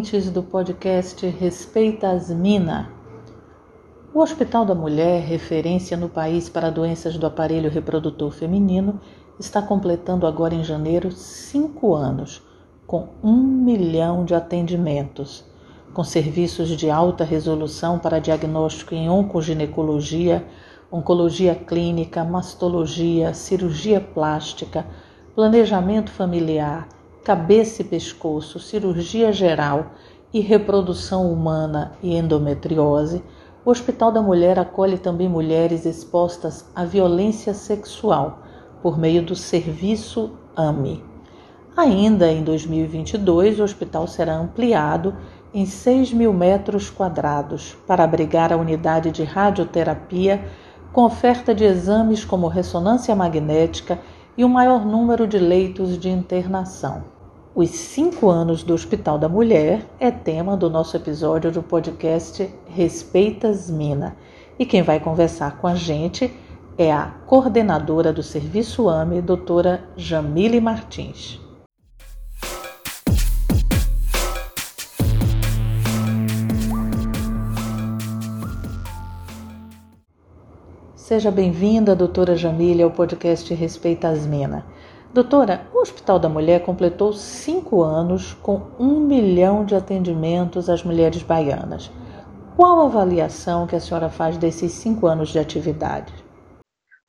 ouvintes do podcast Respeita as Mina. O Hospital da Mulher, referência no país para doenças do aparelho reprodutor feminino, está completando agora em janeiro cinco anos, com um milhão de atendimentos, com serviços de alta resolução para diagnóstico em oncoginecologia, oncologia clínica, mastologia, cirurgia plástica, planejamento familiar cabeça e pescoço, cirurgia geral e reprodução humana e endometriose, o Hospital da Mulher acolhe também mulheres expostas à violência sexual por meio do serviço AME. Ainda em 2022, o hospital será ampliado em 6 mil metros quadrados para abrigar a unidade de radioterapia com oferta de exames como ressonância magnética e um maior número de leitos de internação. Os cinco anos do Hospital da Mulher é tema do nosso episódio do podcast Respeitas Mina. E quem vai conversar com a gente é a coordenadora do Serviço AME, doutora Jamile Martins. Seja bem-vinda, doutora Jamile, ao podcast Respeitas Mina. Doutora, o Hospital da Mulher completou cinco anos com um milhão de atendimentos às mulheres baianas. Qual a avaliação que a senhora faz desses cinco anos de atividade?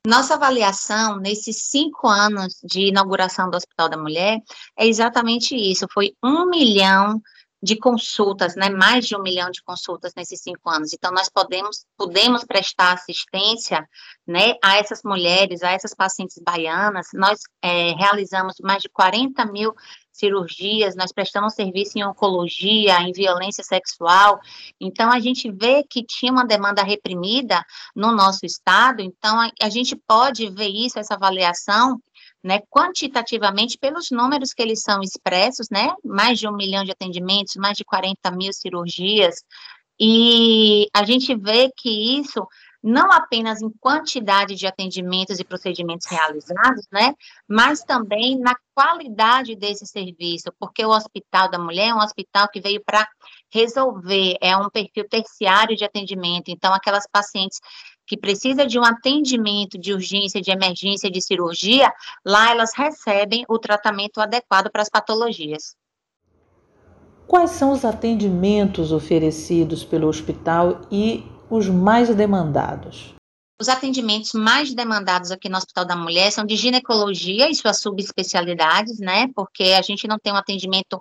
Nossa avaliação nesses cinco anos de inauguração do Hospital da Mulher é exatamente isso: foi um milhão de consultas, né, mais de um milhão de consultas nesses cinco anos. Então, nós podemos, podemos prestar assistência, né, a essas mulheres, a essas pacientes baianas. Nós é, realizamos mais de 40 mil cirurgias, nós prestamos serviço em oncologia, em violência sexual. Então, a gente vê que tinha uma demanda reprimida no nosso estado. Então, a, a gente pode ver isso, essa avaliação, né, quantitativamente pelos números que eles são expressos, né, mais de um milhão de atendimentos, mais de 40 mil cirurgias, e a gente vê que isso não apenas em quantidade de atendimentos e procedimentos realizados, né, mas também na qualidade desse serviço, porque o Hospital da Mulher é um hospital que veio para resolver, é um perfil terciário de atendimento, então aquelas pacientes que precisa de um atendimento de urgência, de emergência, de cirurgia, lá elas recebem o tratamento adequado para as patologias. Quais são os atendimentos oferecidos pelo hospital e os mais demandados? Os atendimentos mais demandados aqui no Hospital da Mulher são de ginecologia e suas subespecialidades, né? Porque a gente não tem um atendimento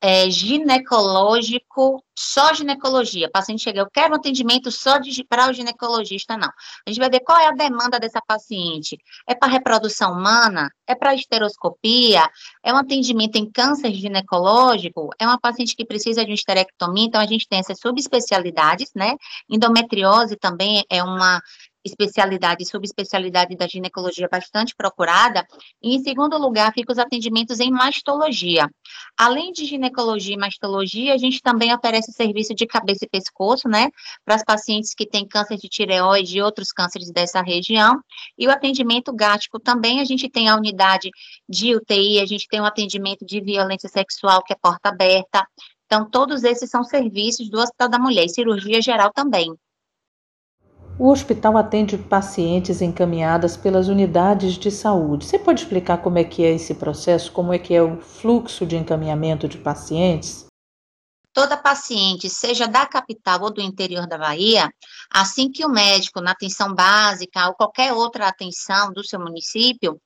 é, ginecológico, só ginecologia. O paciente chega, eu quero um atendimento só para o ginecologista, não. A gente vai ver qual é a demanda dessa paciente. É para reprodução humana? É para esteroscopia? É um atendimento em câncer ginecológico? É uma paciente que precisa de uma esterectomia? Então, a gente tem essas subespecialidades, né? Endometriose também é uma especialidade e subespecialidade da ginecologia bastante procurada. E, em segundo lugar, fica os atendimentos em mastologia. Além de ginecologia e mastologia, a gente também oferece serviço de cabeça e pescoço, né, para as pacientes que têm câncer de tireoide e outros cânceres dessa região. E o atendimento gástrico também, a gente tem a unidade de UTI, a gente tem um atendimento de violência sexual, que é porta aberta. Então, todos esses são serviços do Hospital da Mulher, e cirurgia geral também. O hospital atende pacientes encaminhadas pelas unidades de saúde. Você pode explicar como é que é esse processo, como é que é o fluxo de encaminhamento de pacientes? Toda paciente, seja da capital ou do interior da Bahia, assim que o médico, na atenção básica ou qualquer outra atenção do seu município,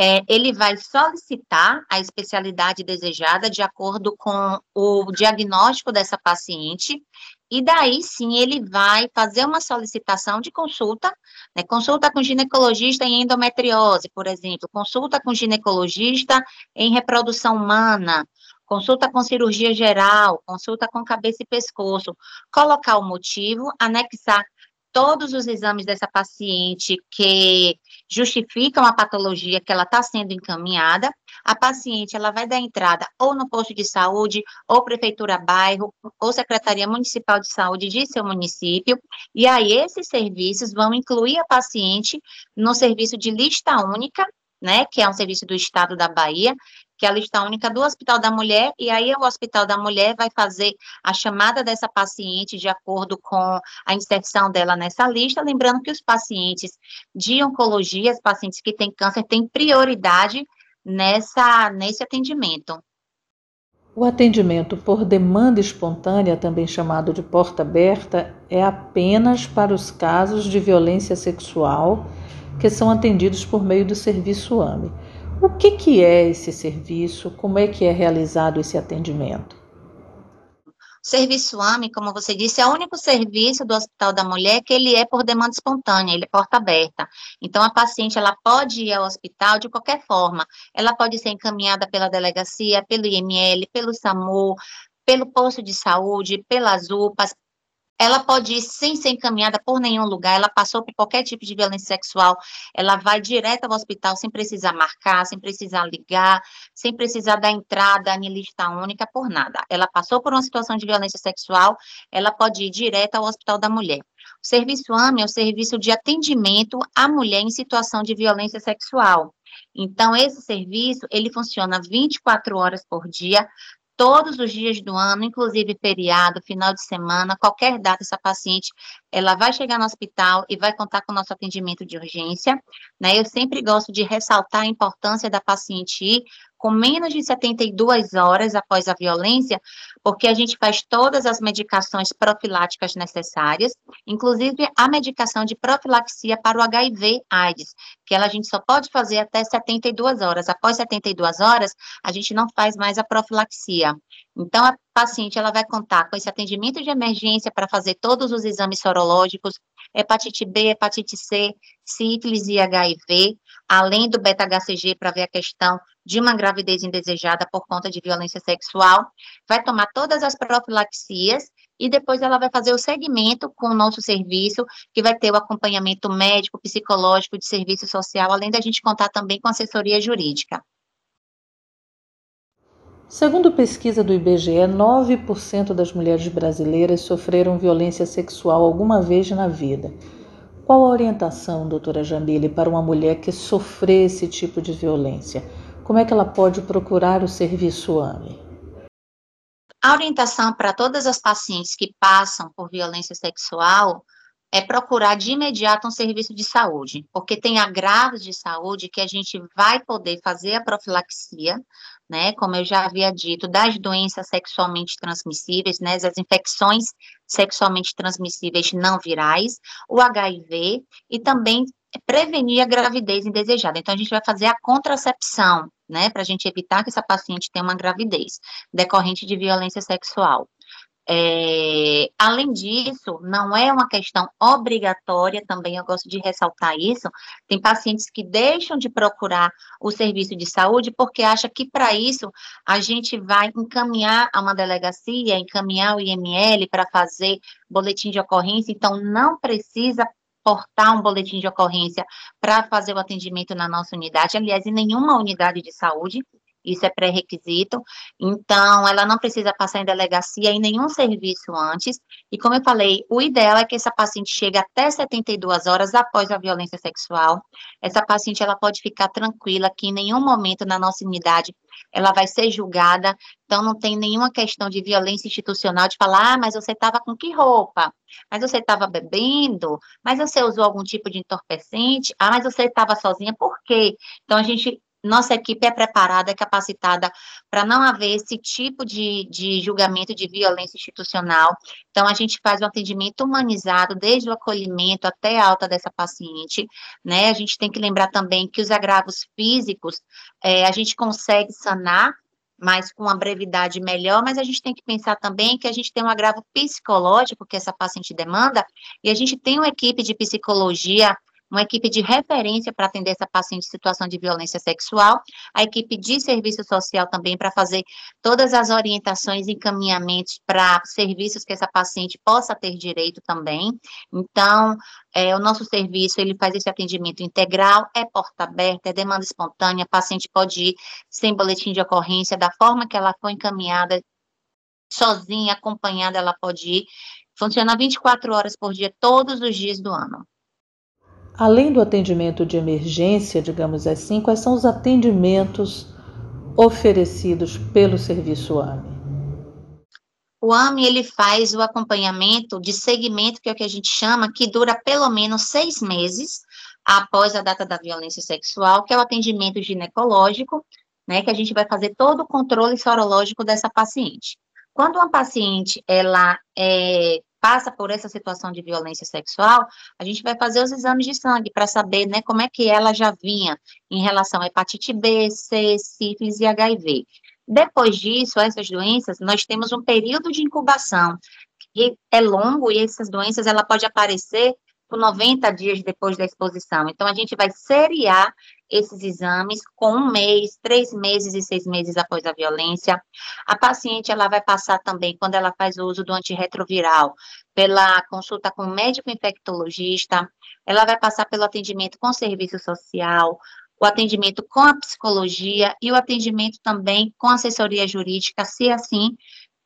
é, ele vai solicitar a especialidade desejada de acordo com o diagnóstico dessa paciente e daí sim ele vai fazer uma solicitação de consulta, né? Consulta com ginecologista em endometriose, por exemplo, consulta com ginecologista em reprodução humana, consulta com cirurgia geral, consulta com cabeça e pescoço, colocar o motivo, anexar todos os exames dessa paciente que justificam a patologia que ela está sendo encaminhada, a paciente ela vai dar entrada ou no posto de saúde, ou prefeitura bairro, ou secretaria municipal de saúde de seu município, e aí esses serviços vão incluir a paciente no serviço de lista única né, que é um serviço do Estado da Bahia, que é a lista única do Hospital da Mulher, e aí o Hospital da Mulher vai fazer a chamada dessa paciente de acordo com a inserção dela nessa lista, lembrando que os pacientes de oncologia, os pacientes que têm câncer, têm prioridade nessa, nesse atendimento. O atendimento por demanda espontânea, também chamado de porta aberta, é apenas para os casos de violência sexual que são atendidos por meio do serviço AME. O que, que é esse serviço? Como é que é realizado esse atendimento? Serviço AME, como você disse, é o único serviço do Hospital da Mulher que ele é por demanda espontânea, ele é porta aberta. Então, a paciente, ela pode ir ao hospital de qualquer forma. Ela pode ser encaminhada pela delegacia, pelo IML, pelo SAMU, pelo posto de saúde, pelas UPAs, ela pode ir sem ser encaminhada por nenhum lugar, ela passou por qualquer tipo de violência sexual, ela vai direto ao hospital sem precisar marcar, sem precisar ligar, sem precisar dar entrada em lista única, por nada. Ela passou por uma situação de violência sexual, ela pode ir direto ao Hospital da Mulher. O serviço AME é o serviço de atendimento à mulher em situação de violência sexual. Então, esse serviço, ele funciona 24 horas por dia, todos os dias do ano, inclusive feriado, final de semana, qualquer data, essa paciente, ela vai chegar no hospital e vai contar com o nosso atendimento de urgência, né? Eu sempre gosto de ressaltar a importância da paciente ir com menos de 72 horas após a violência, porque a gente faz todas as medicações profiláticas necessárias, inclusive a medicação de profilaxia para o HIV/AIDS, que ela a gente só pode fazer até 72 horas. Após 72 horas, a gente não faz mais a profilaxia. Então, a paciente ela vai contar com esse atendimento de emergência para fazer todos os exames sorológicos, hepatite B, hepatite C, sífilis e HIV, além do beta-HCG para ver a questão de uma gravidez indesejada por conta de violência sexual, vai tomar todas as profilaxias e depois ela vai fazer o segmento com o nosso serviço, que vai ter o acompanhamento médico, psicológico, de serviço social, além da gente contar também com assessoria jurídica. Segundo pesquisa do IBGE, 9% das mulheres brasileiras sofreram violência sexual alguma vez na vida. Qual a orientação, doutora Jamile, para uma mulher que sofrer esse tipo de violência? Como é que ela pode procurar o serviço AME? A orientação para todas as pacientes que passam por violência sexual é procurar de imediato um serviço de saúde, porque tem agravos de saúde que a gente vai poder fazer a profilaxia, né, como eu já havia dito, das doenças sexualmente transmissíveis, né, as infecções sexualmente transmissíveis não virais, o HIV e também prevenir a gravidez indesejada. Então, a gente vai fazer a contracepção, né, para a gente evitar que essa paciente tenha uma gravidez decorrente de violência sexual. É, além disso, não é uma questão obrigatória, também eu gosto de ressaltar isso. Tem pacientes que deixam de procurar o serviço de saúde porque acha que para isso a gente vai encaminhar a uma delegacia, encaminhar o IML para fazer boletim de ocorrência, então não precisa portar um boletim de ocorrência para fazer o atendimento na nossa unidade, aliás, em nenhuma unidade de saúde, isso é pré-requisito. Então, ela não precisa passar em delegacia em nenhum serviço antes. E como eu falei, o ideal é que essa paciente chegue até 72 horas após a violência sexual. Essa paciente ela pode ficar tranquila que em nenhum momento na nossa unidade ela vai ser julgada. Então, não tem nenhuma questão de violência institucional de falar, ah, mas você estava com que roupa? Mas você estava bebendo? Mas você usou algum tipo de entorpecente? Ah, mas você estava sozinha, por quê? Então, a gente nossa equipe é preparada, é capacitada para não haver esse tipo de, de julgamento de violência institucional. Então, a gente faz um atendimento humanizado, desde o acolhimento até a alta dessa paciente, né? A gente tem que lembrar também que os agravos físicos, é, a gente consegue sanar, mas com uma brevidade melhor, mas a gente tem que pensar também que a gente tem um agravo psicológico que essa paciente demanda, e a gente tem uma equipe de psicologia uma equipe de referência para atender essa paciente em situação de violência sexual, a equipe de serviço social também para fazer todas as orientações e encaminhamentos para serviços que essa paciente possa ter direito também. Então, é, o nosso serviço, ele faz esse atendimento integral, é porta aberta, é demanda espontânea, a paciente pode ir sem boletim de ocorrência, da forma que ela foi encaminhada, sozinha, acompanhada, ela pode ir. Funciona 24 horas por dia, todos os dias do ano. Além do atendimento de emergência, digamos assim, quais são os atendimentos oferecidos pelo serviço AME? O AME ele faz o acompanhamento de segmento, que é o que a gente chama, que dura pelo menos seis meses após a data da violência sexual, que é o atendimento ginecológico, né, que a gente vai fazer todo o controle sorológico dessa paciente. Quando uma paciente ela é, passa por essa situação de violência sexual, a gente vai fazer os exames de sangue para saber, né, como é que ela já vinha em relação a hepatite B, C, sífilis e HIV. Depois disso, essas doenças, nós temos um período de incubação que é longo e essas doenças ela pode aparecer por 90 dias depois da exposição. Então, a gente vai seriar esses exames com um mês, três meses e seis meses após a violência. A paciente, ela vai passar também, quando ela faz o uso do antirretroviral, pela consulta com o médico infectologista, ela vai passar pelo atendimento com serviço social, o atendimento com a psicologia e o atendimento também com assessoria jurídica, se assim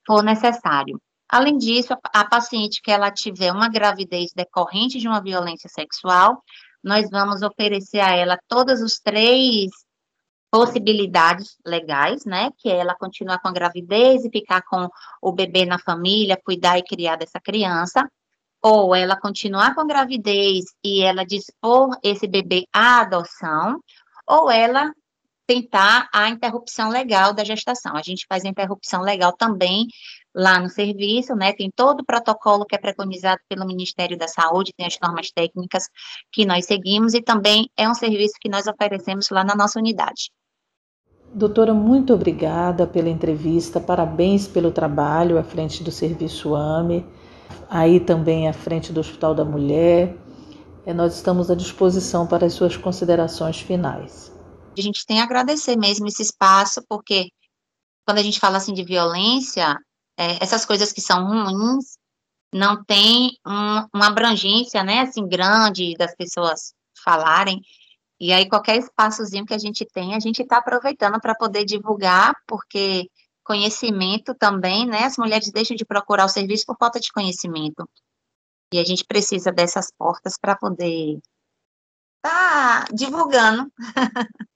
for necessário. Além disso, a paciente que ela tiver uma gravidez decorrente de uma violência sexual, nós vamos oferecer a ela todas os três possibilidades legais, né? Que é ela continuar com a gravidez e ficar com o bebê na família, cuidar e criar dessa criança, ou ela continuar com a gravidez e ela dispor esse bebê à adoção, ou ela tentar a interrupção legal da gestação. A gente faz a interrupção legal também lá no serviço, né? Tem todo o protocolo que é preconizado pelo Ministério da Saúde, tem as normas técnicas que nós seguimos e também é um serviço que nós oferecemos lá na nossa unidade. Doutora, muito obrigada pela entrevista, parabéns pelo trabalho à frente do Serviço AME, aí também à frente do Hospital da Mulher. É, nós estamos à disposição para as suas considerações finais. A gente tem a agradecer mesmo esse espaço, porque quando a gente fala assim de violência, é, essas coisas que são ruins não tem um, uma abrangência, né, assim, grande das pessoas falarem, e aí qualquer espaçozinho que a gente tem, a gente está aproveitando para poder divulgar, porque conhecimento também, né, as mulheres deixam de procurar o serviço por falta de conhecimento, e a gente precisa dessas portas para poder estar tá divulgando.